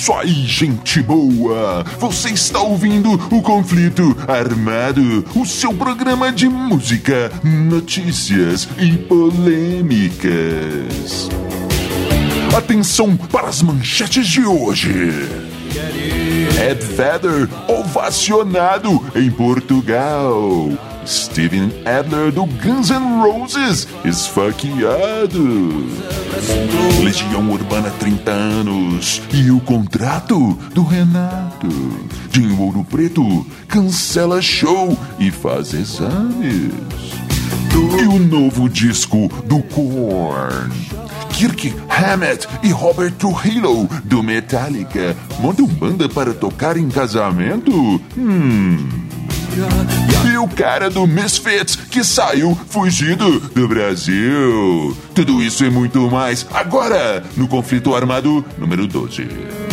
isso aí, gente boa! Você está ouvindo o Conflito Armado, o seu programa de música, notícias e polêmicas. Atenção para as manchetes de hoje. Ed Vedder ovacionado em Portugal. Steven Adler do Guns N' Roses esfaqueado. Legião Urbana 30 anos e o contrato do Renato. Dinho Ouro Preto cancela show e faz exames. E o novo disco do Korn. Kirk Hammett e Robert Trujillo do Metallica montam banda para tocar em casamento? Hum. E o cara do Misfits que saiu fugido do Brasil. Tudo isso e muito mais agora no Conflito Armado número 12.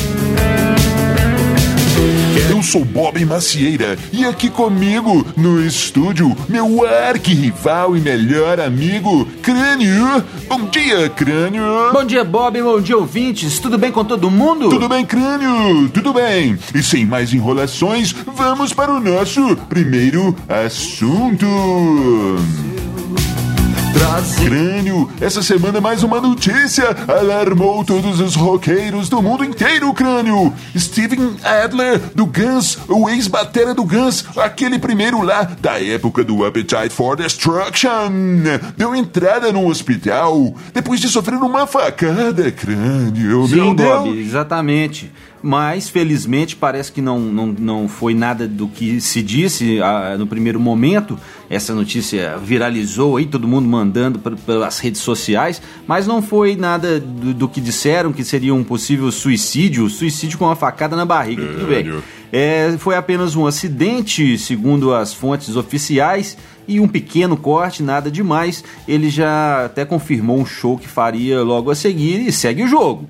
Eu sou Bob Macieira e aqui comigo no estúdio, meu arqui-rival e melhor amigo, Crânio. Bom dia, Crânio. Bom dia, Bob. Bom dia, ouvintes. Tudo bem com todo mundo? Tudo bem, Crânio? Tudo bem. E sem mais enrolações, vamos para o nosso primeiro assunto. Crânio, essa semana mais uma notícia alarmou todos os roqueiros do mundo inteiro, Crânio. Steven Adler, do Guns, o ex-batera do Guns, aquele primeiro lá da época do Appetite for Destruction, deu entrada no hospital depois de sofrer uma facada, Crânio. Sim, Meu Deus. Bob, exatamente. Mas, felizmente, parece que não, não, não foi nada do que se disse ah, no primeiro momento. Essa notícia viralizou aí, todo mundo mandando pelas redes sociais, mas não foi nada do, do que disseram que seria um possível suicídio, suicídio com uma facada na barriga. Tudo bem. É, foi apenas um acidente, segundo as fontes oficiais, e um pequeno corte, nada demais. Ele já até confirmou um show que faria logo a seguir e segue o jogo.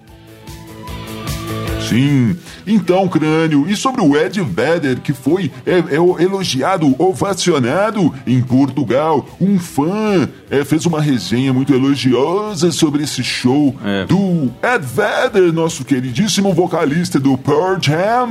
Sim. Então, Crânio, e sobre o Ed Vedder, que foi é, é, elogiado, ovacionado em Portugal, um fã é, fez uma resenha muito elogiosa sobre esse show É. do Ed Vedder, nosso queridíssimo vocalista do Pearl Jam.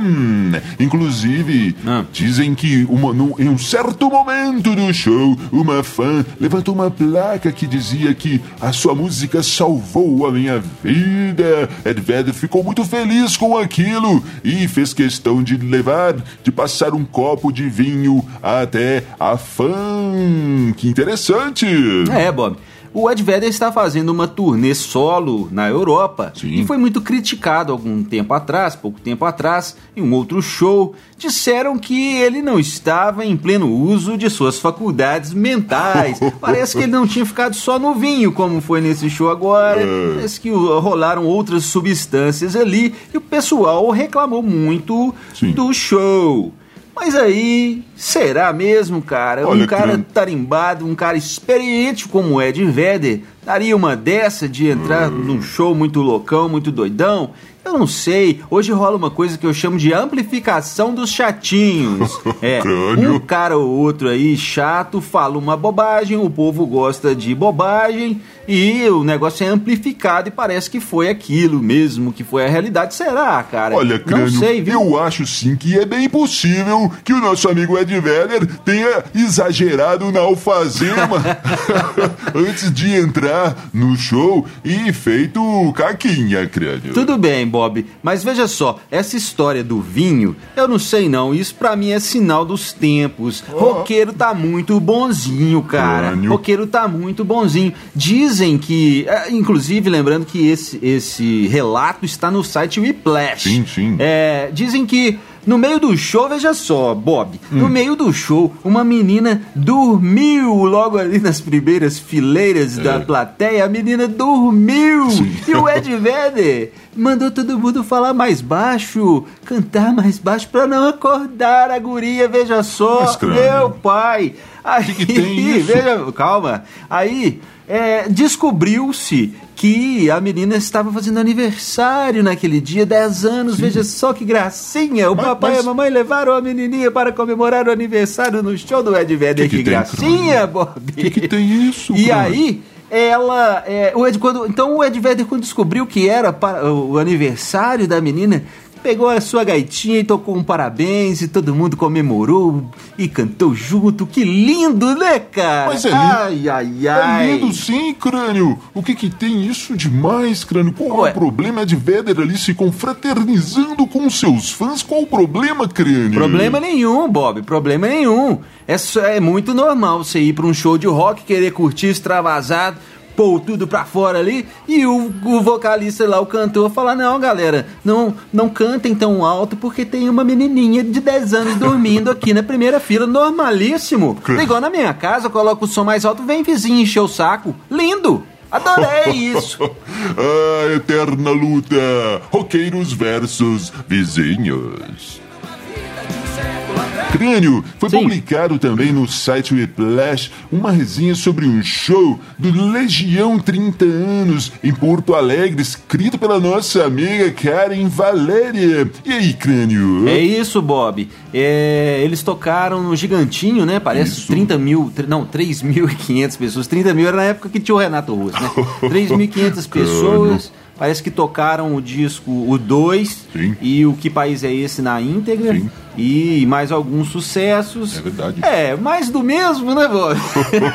Inclusive, Ah. dizem que uma- num- em um certo momento do show, uma fã levantou uma placa que dizia que a sua música salvou a minha vida. Ed Vedder ficou muito feliz com aquilo e fez questão de levar, de passar um copo de vinho até a fã. Que interessante! É, Bob. O Ed Vedder está fazendo uma turnê solo na Europa Sim. e foi muito criticado algum tempo atrás, pouco tempo atrás, em um outro show. Disseram que ele não estava em pleno uso de suas faculdades mentais. Parece que ele não tinha ficado só no vinho, como foi nesse show agora. É. Parece que rolaram outras substâncias ali e o pessoal reclamou muito Sim. do show. Mas aí, será mesmo, cara? Olha, um cara Crânio. tarimbado, um cara experiente como Ed Vedder, daria uma dessa de entrar num show muito loucão, muito doidão? Eu não sei. Hoje rola uma coisa que eu chamo de amplificação dos chatinhos. É, um cara ou outro aí chato fala uma bobagem, o povo gosta de bobagem e o negócio é amplificado e parece que foi aquilo mesmo, que foi a realidade. Será, cara? Olha, Crânio, não sei, viu? eu acho sim que é bem possível que o nosso amigo Ed Vedder tenha exagerado na alfazema antes de entrar no show e feito caquinha, Crânio. Tudo bem, Bob, mas veja só, essa história do vinho, eu não sei não, isso pra mim é sinal dos tempos. Roqueiro tá muito bonzinho, cara. Crânio. Roqueiro tá muito bonzinho. Dizem que, é, inclusive lembrando que esse, esse relato está no site Whiplash. Sim, sim. É, dizem que no meio do show, veja só, Bob, Hum. no meio do show, uma menina dormiu logo ali nas primeiras fileiras da plateia. A menina dormiu. É. Sim. E o Ed Vedder mandou todo mundo falar mais baixo, cantar mais baixo pra não acordar a guria, veja só. Mas. Meu pai. Aí, que tem isso? veja, calma. Aí, é, descobriu-se que a menina estava fazendo aniversário naquele dia, 10 anos, veja só que gracinha. O Mas- papai mas- e a mamãe levaram a menininha para comemorar o aniversário no show do Ed Vedder. Que Que, que tem, gracinha, Bob. O que, que tem isso, E Crânio? aí, ela. é, o Ed, quando, então o Ed Vedder, quando descobriu que era para o aniversário da menina, pegou a sua gaitinha e tocou um parabéns e todo mundo comemorou e cantou junto. Que lindo, né, cara? Mas é lindo. Ai, ai, ai. É lindo sim, crânio. O que que tem isso demais, crânio? Qual Ué. é o problema de Vedder ali se confraternizando com seus fãs? Qual o problema, crânio? Problema nenhum, Bob. Problema nenhum. É, é muito normal você ir para um show de rock, querer curtir extravasado pôr tudo pra fora ali e o, o vocalista lá, o cantor, falar: Não, galera, não, não cantem tão alto porque tem uma menininha de 10 anos dormindo aqui na primeira fila, normalíssimo. Igual na minha casa, coloca o som mais alto, vem vizinho encher o saco. Lindo! Adorei isso! A eterna luta! Roqueiros versus vizinhos. Crânio, foi Sim. publicado também no site Whiplash uma resenha sobre um show do Legião 30 anos em Porto Alegre, escrito pela nossa amiga Karen Valéria. E aí, Crânio? É isso, Bob. É, eles tocaram no Gigantinho, né? Parece isso. 30 mil, não, 3.500 pessoas. 30 mil era na época que tinha o Renato Russo, né? 3.500 pessoas. Parece que tocaram o disco o 2 e o Que País é Esse na íntegra. Sim. E mais alguns sucessos. É verdade. É, mais do mesmo, né, vô?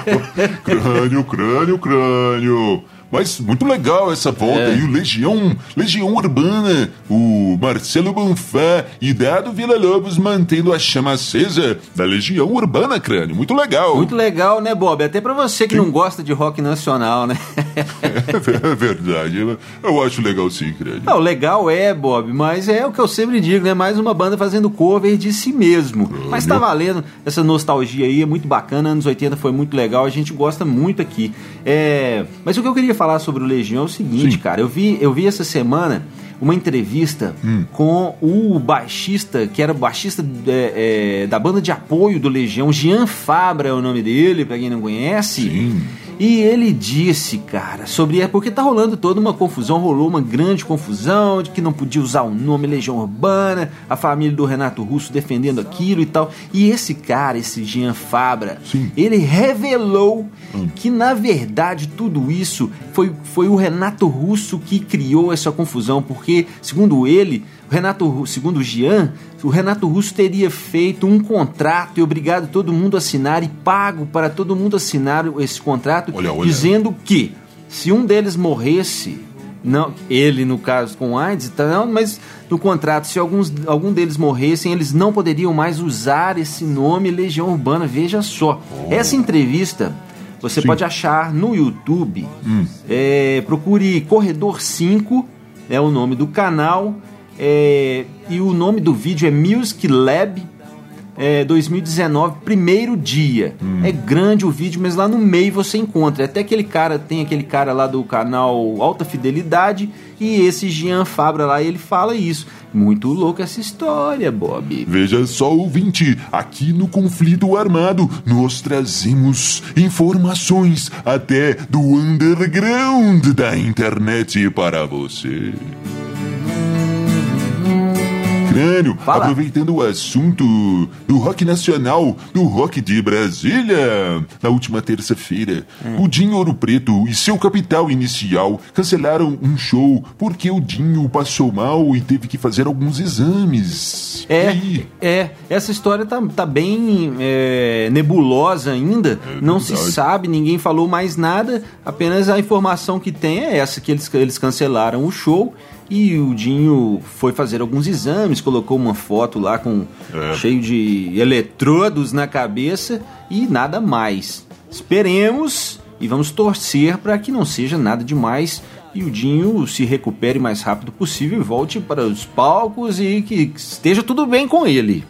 crânio, crânio, crânio. Mas muito legal essa volta é. aí, o Legião, Legião Urbana, o Marcelo Bonfá e Dado Vila Lobos mantendo a chama acesa da Legião Urbana, crânio. Muito legal. Muito legal, né, Bob? Até para você que sim. não gosta de rock nacional, né? é verdade. Eu acho legal sim, crânio. Não, legal é, Bob, mas é o que eu sempre digo, né? Mais uma banda fazendo cover de si mesmo. Crânio. Mas tá valendo essa nostalgia aí, é muito bacana. Anos 80 foi muito legal, a gente gosta muito aqui. É... Mas o que eu queria falar sobre o Legião é o seguinte, Sim. cara. Eu vi, eu vi essa semana uma entrevista hum. com o baixista, que era baixista é, é, da banda de apoio do Legião, Jean Fabra é o nome dele, pra quem não conhece. Sim. E ele disse, cara, sobre. É porque tá rolando toda uma confusão, rolou uma grande confusão de que não podia usar o nome Legião Urbana, a família do Renato Russo defendendo aquilo e tal. E esse cara, esse Jean Fabra, Sim. ele revelou hum. que na verdade tudo isso foi, foi o Renato Russo que criou essa confusão, porque, segundo ele, o Renato, segundo o Jean, o Renato Russo teria feito um contrato e obrigado todo mundo a assinar e pago para todo mundo assinar esse contrato, olha, olha. dizendo que se um deles morresse, não, ele no caso com AIDS, tá, não, mas no contrato, se alguns, algum deles morressem, eles não poderiam mais usar esse nome Legião Urbana. Veja só, oh. essa entrevista você Sim. pode achar no YouTube. Hum. É, procure Corredor 5, é o nome do canal. É, e o nome do vídeo é Music Lab é, 2019, primeiro dia. Hum. É grande o vídeo, mas lá no meio você encontra. Até aquele cara, tem aquele cara lá do canal Alta Fidelidade e esse Jean Fabra lá, ele fala isso. Muito louca essa história, Bob. Veja só, ouvinte, aqui no Conflito Armado nós trazemos informações até do underground da internet para você crânio, Fala. aproveitando o assunto do rock nacional, do rock de Brasília. Na última terça-feira, hum. o Dinho Ouro Preto e seu capital inicial cancelaram um show porque o Dinho passou mal e teve que fazer alguns exames. É, é essa história tá, tá bem é, nebulosa ainda, é não se sabe, ninguém falou mais nada, apenas a informação que tem é essa, que eles, eles cancelaram o show e o Dinho foi fazer alguns exames, colocou uma foto lá com é. cheio de eletrodos na cabeça e nada mais. Esperemos e vamos torcer para que não seja nada demais e o Dinho se recupere o mais rápido possível e volte para os palcos e que esteja tudo bem com ele.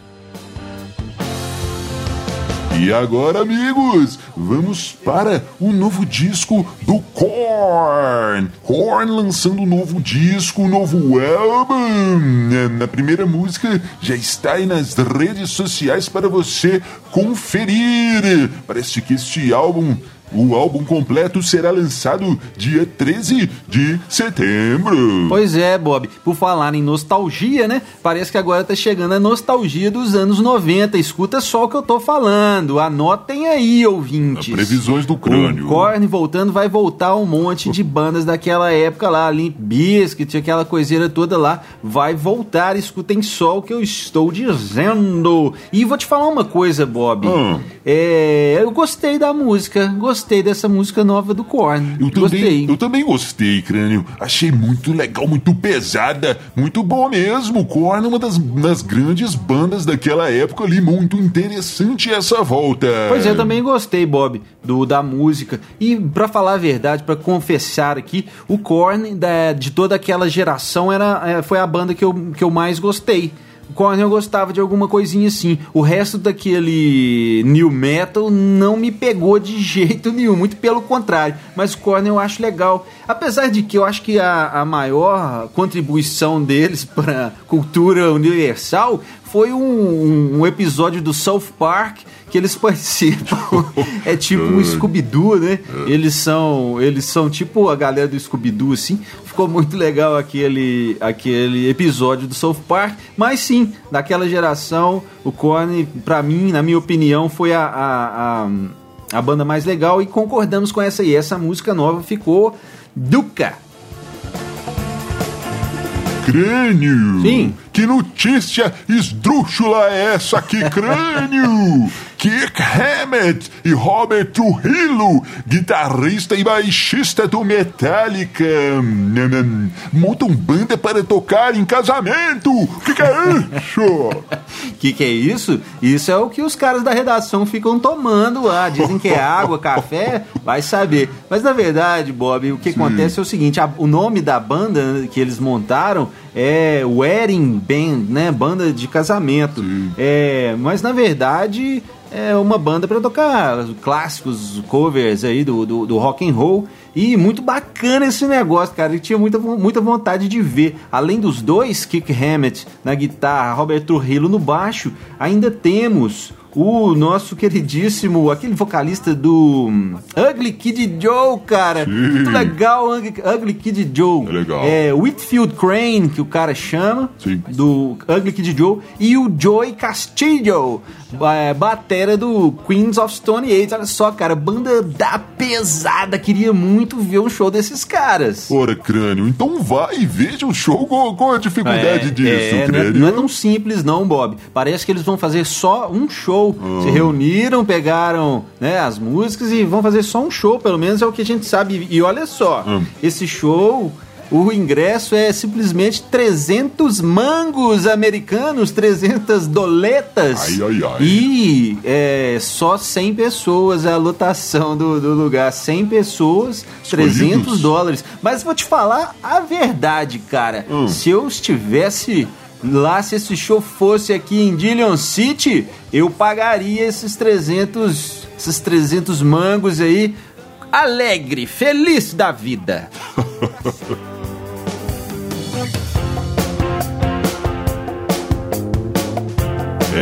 E agora, amigos, vamos para o novo disco do Korn. Korn lançando um novo disco, um novo álbum. Na primeira música já está aí nas redes sociais para você conferir. Parece que este álbum O álbum completo será lançado dia 13 de setembro. Pois é, Bob. Por falar em nostalgia, né? Parece que agora tá chegando a nostalgia dos anos 90. Escuta só o que eu tô falando. Anotem aí, ouvintes. Previsões do crânio. O Korn voltando vai voltar um monte de bandas daquela época lá, Limp Bizkit, aquela coiseira toda lá. Vai voltar, escutem só o que eu estou dizendo. E vou te falar uma coisa, Bob. Hum. É, eu gostei da música, gostei dessa música nova do Korn. Eu gostei. também, eu também gostei, crânio. Achei muito legal, muito pesada, muito bom mesmo. Korn é uma das, das grandes bandas daquela época ali, muito interessante essa volta. Pois é, eu também gostei, Bob, do, da música. E pra falar a verdade, pra confessar aqui, o Korn da, de toda aquela geração era, é, foi a banda que eu, que eu mais gostei. O Korn eu gostava de alguma coisinha assim. O resto daquele new metal não me pegou de jeito nenhum, muito pelo contrário. Mas o Korn eu acho legal. Apesar de que eu acho que a, a maior contribuição deles para cultura universal foi um, um, episódio do South Park que eles participam. é tipo um Scooby-Doo, né? Eles são, eles são tipo a galera do Scooby-Doo, assim. Ficou muito legal aquele, aquele episódio do South Park. Mas sim, daquela geração, o Korn, pra mim, na minha opinião, foi a, a, a, a banda mais legal e concordamos com essa aí. Essa música nova ficou Duca. Crânio! Sim. Que notícia esdrúxula é essa aqui, crânio? Kirk Hammett e Robert Trujillo, guitarrista e baixista do Metallica, montam banda para tocar em casamento. O que, que é isso? que que é isso? Isso é o que os caras da redação ficam tomando lá. Dizem que é água, café, vai saber. Mas na verdade, Bob, o que Sim. acontece é o seguinte: a, o nome da banda que eles montaram é Wedding Band, né? Banda de casamento. É, mas na verdade é uma banda para tocar clássicos, covers aí do, do, do, rock and roll. E muito bacana esse negócio, cara. Eu tinha muita, muita vontade de ver. Além dos dois, Kick Hammett na guitarra, Robert Trujillo no baixo, ainda temos o nosso queridíssimo, aquele vocalista do Ugly Kid Joe, cara. Sim. Muito legal, Ugly Kid Joe. É legal. É Whitfield Crane, que o cara chama, Sim. do Ugly Kid Joe. E o Joey Castillo, é, batera do Queens of Stone Age. Olha só, cara, banda da pesada. Queria muito ver um show desses caras. Ora, crânio, então vai e veja o show. Qual, qual a dificuldade é, disso, é, crânio? Não é, não é tão simples, não, Bob. Parece que eles vão fazer só um show show. Se reuniram, pegaram né, as músicas e vão fazer só um show, pelo menos é o que a gente sabe. E olha só, esse show o ingresso é simplesmente 300 mangos americanos, 300 doletas. Ai, ai, ai. E é, só 100 pessoas a lotação do, do lugar. 100 pessoas, Escolhidos. 300 dólares. Mas vou te falar a verdade, cara. Hum. Se eu estivesse lá, se esse show fosse aqui em Dillon City, eu pagaria esses 300, esses 300 mangos aí, alegre, feliz da vida.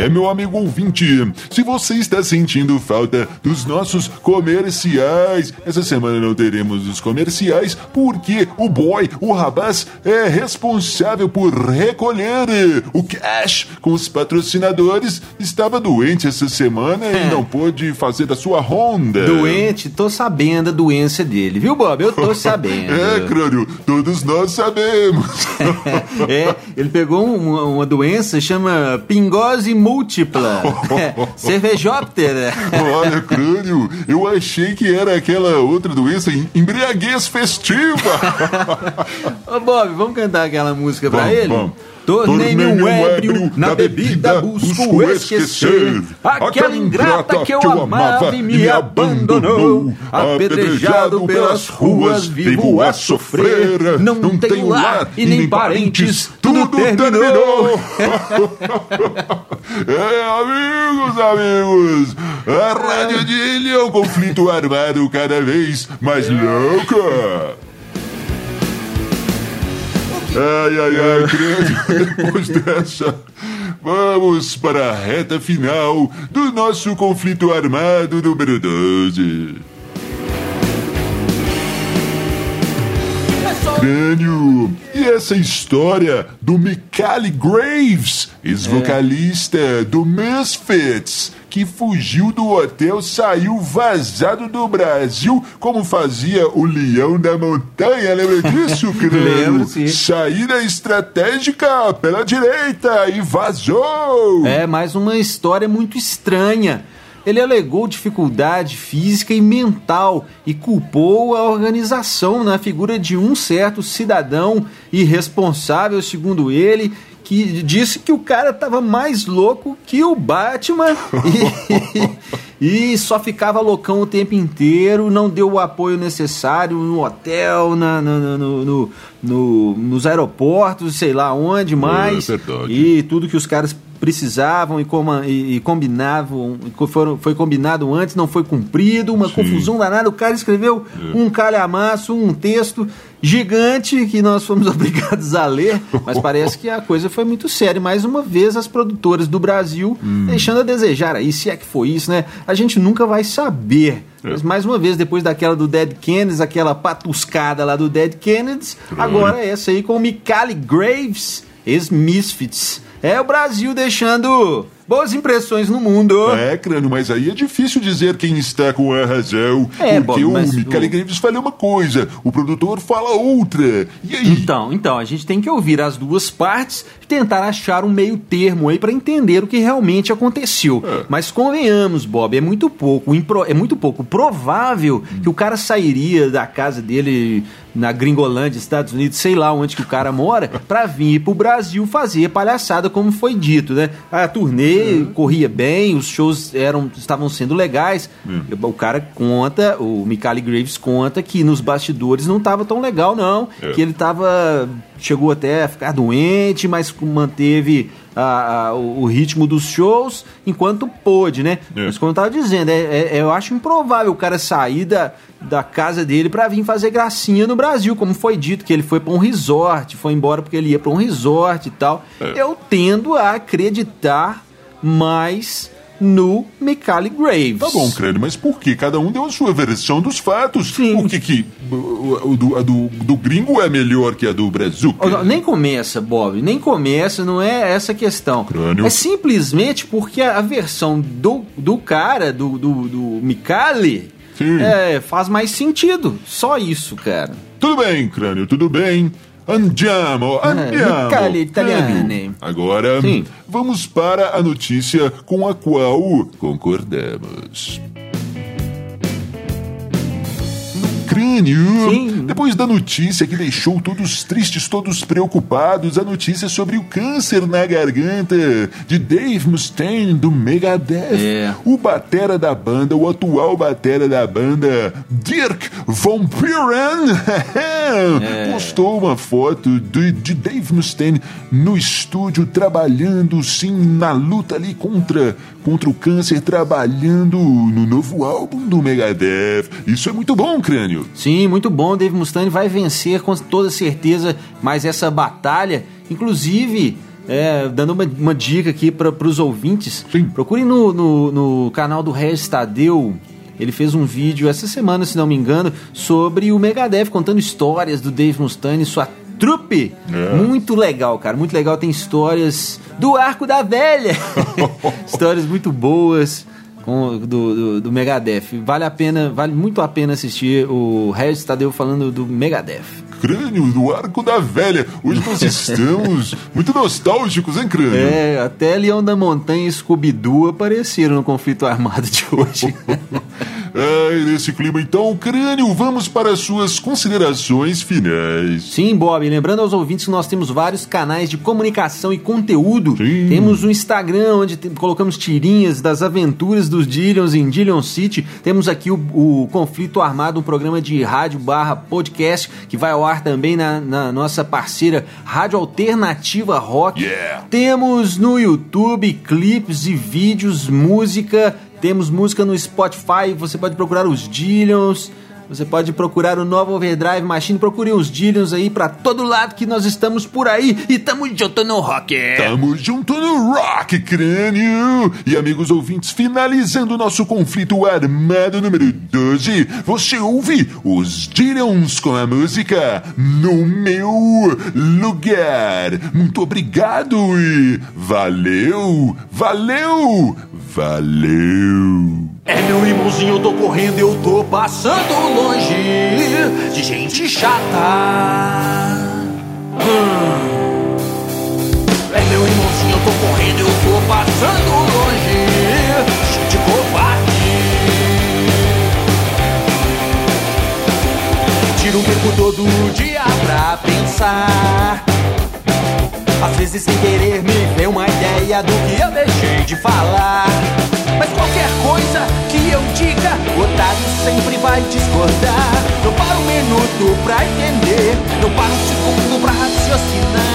É, meu amigo ouvinte, se você está sentindo falta dos nossos comerciais, essa semana não teremos os comerciais porque o boy, o rapaz, é responsável por recolher o cash com os patrocinadores. Estava doente essa semana e não pôde fazer a sua ronda. Doente? Tô sabendo a doença dele, viu, Bob? Eu tô sabendo. é, crânio, todos nós sabemos. é, ele pegou uma, uma doença chama pingose múltipla. Cervejóptera. Olha, crânio, eu achei que era aquela outra doença, embriaguez festiva. Ô, Bob, vamos cantar aquela música pra Vamos, ele? vamos. Tornei-me um ébrio, na bebida busco esquecer Aquela ingrata que eu amava e me abandonou. Apedrejado pelas ruas, vivo a sofrer. Não tenho lar e nem parentes, tudo terminou. É, amigos, amigos, a Rádio de é um conflito armado cada vez mais louca. Ai, ai, ai, grande depois dessa. Vamos para a reta final do nosso conflito armado número 12. Crânio! E essa história do Mikali Graves, ex-vocalista é. do Misfits, que fugiu do hotel, saiu vazado do Brasil, como fazia o leão da montanha, lembra disso, Lembro, sim. Saída estratégica pela direita e vazou! É, mais uma história muito estranha. Ele alegou dificuldade física e mental e culpou a organização na figura de um certo cidadão irresponsável, segundo ele, que disse que o cara estava mais louco que o Batman e, e, só ficava loucão o tempo inteiro, não deu o apoio necessário no hotel, na, no, no, no, nos aeroportos, sei lá onde mais. É e tudo que os caras precisavam e, com, e, e combinavam, foram, foi combinado antes, não foi cumprido, uma Sim. confusão danada. O cara escreveu é. um calhamaço, um texto gigante que nós fomos obrigados a ler, mas parece que a coisa foi muito séria. Mais uma vez, as produtoras do Brasil hum. deixando a desejar aí, se é que foi isso, né? A gente nunca vai saber. É. Mas mais uma vez, depois daquela do Dead Kennedys, aquela patuscada lá do Dead Kennedys, agora essa aí com o Mikali Graves, ex-Misfits. É o Brasil deixando boas impressões no mundo. É, crânio, mas aí é difícil dizer quem está com a razão. É, porque Bob, o Michele o... Graves fala uma coisa, o produtor fala outra. E aí? Então, então, a gente tem que ouvir as duas partes e tentar achar um meio termo aí para entender o que realmente aconteceu. É. Mas convenhamos, Bob, é muito pouco, é muito pouco provável hum. que o cara sairia da casa dele na Gringolândia, Estados Unidos, sei lá onde que o cara mora, para vir pro Brasil fazer palhaçada, como foi dito, né? A turnê uhum. corria bem, os shows eram estavam sendo legais. Uhum. O cara conta, o Michael Graves conta que nos bastidores não tava tão legal, não. É. Que ele tava. chegou até a ficar doente, mas manteve a, a, o, ritmo dos shows enquanto pôde, né? É. Mas como eu tava dizendo, é, é, eu acho improvável o cara sair da, da casa dele para vir fazer gracinha no Brasil, como foi dito que ele foi para um resort, foi embora porque ele ia para um resort e tal. É. Eu tendo a acreditar mais no Michael Graves. Tá bom, Crânio, mas por que? Cada um deu a sua versão dos fatos. Sim. Por que, que o, do, a do, do gringo é melhor que a do Brasil? Nem começa, Bob, nem começa, não é essa questão. Crânio. É simplesmente porque a, versão do, do cara, do, do, do Michele, é, faz mais sentido. Só isso, cara. Tudo bem, Crânio, tudo bem. Andiamo, é, andiamo. É, italiane. Agora, Sim. vamos para a notícia com a qual concordamos. Crânio. Sim. Depois da notícia que deixou todos tristes, todos preocupados, a notícia sobre o câncer na garganta de Dave Mustaine do Megadeth. É. O batera da banda, o atual batera da banda, Dirk Von Piren, é. postou uma foto de, de Dave Mustaine no estúdio trabalhando sim na luta ali contra contra o câncer trabalhando no novo álbum do Megadeth. Isso é muito bom, crânio. Sim, muito bom. Dave Mustaine vai vencer com toda certeza mais essa batalha. Inclusive, é, dando uma, uma, dica aqui para os ouvintes, Sim. procure no, no, no, canal do Regis Tadeu. Ele fez um vídeo essa semana, se não me engano, sobre o Megadeth, contando histórias do Dave Mustaine e sua trupe. É. Muito legal, cara. Muito legal. Tem histórias do Arco da Velha. histórias muito boas com, do, do, do, Megadeth. Vale a pena, vale muito a pena assistir o Regis Tadeu falando do Megadeth. Crânio do Arco da Velha. Hoje nós estamos muito nostálgicos, hein, Crânio? É, até Leão da Montanha e Scooby-Doo apareceram no conflito armado de hoje. Ai, nesse clima, então, crânio, vamos para as suas considerações finais. Sim, Bob. Lembrando aos ouvintes que nós temos vários canais de comunicação e conteúdo. Sim. Temos o um Instagram, onde colocamos tirinhas das aventuras dos Dillions em Dillion City. Temos aqui o, o Conflito Armado, um programa de rádio barra podcast, que vai ao ar também na, na nossa parceira Rádio Alternativa Rock. Yeah. Temos no YouTube clipes e vídeos, música temos música no Spotify, você pode procurar os Dillions. Você pode procurar o novo Overdrive Machine, procure os Dillions aí pra todo lado que nós estamos por aí e tamo junto no rock. Tamo junto no rock, crânio! E amigos ouvintes, finalizando o nosso conflito armado número 12, você ouve os Dillions com a música No Meu Lugar. Muito obrigado e valeu, valeu, valeu! É meu irmãozinho, eu tô correndo, eu tô passando longe de gente chata. Hum. É meu irmãozinho, eu tô correndo, eu tô passando longe de gente covarde. Tiro um tempo todo dia pra pensar. Às vezes sem querer me vem uma ideia do que eu deixei de falar. Discordar. Não para um minuto pra entender, não para um segundo pra raciocinar.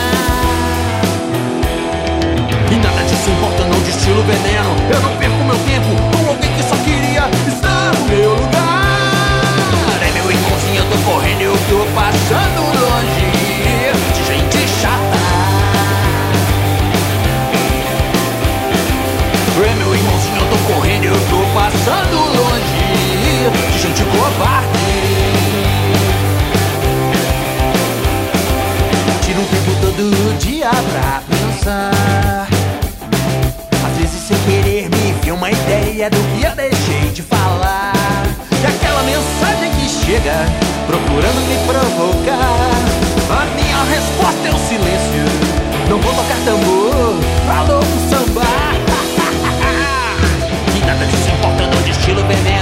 E nada disso importa, não destilo veneno. Eu não perco meu tempo com alguém que só queria estar no meu lugar. É meu irmãozinho, eu tô correndo, eu tô passando longe de gente chata. É meu irmãozinho, eu tô correndo, eu tô passando longe de gente covarde. Tiro um tempo todo dia pra pensar. Às vezes, sem querer, me vi uma ideia do que eu deixei de falar. E aquela mensagem que chega, procurando me provocar. A minha resposta é o silêncio. Não vou tocar tambor, falou um samba. Que nada disso importa, não estilo veneno.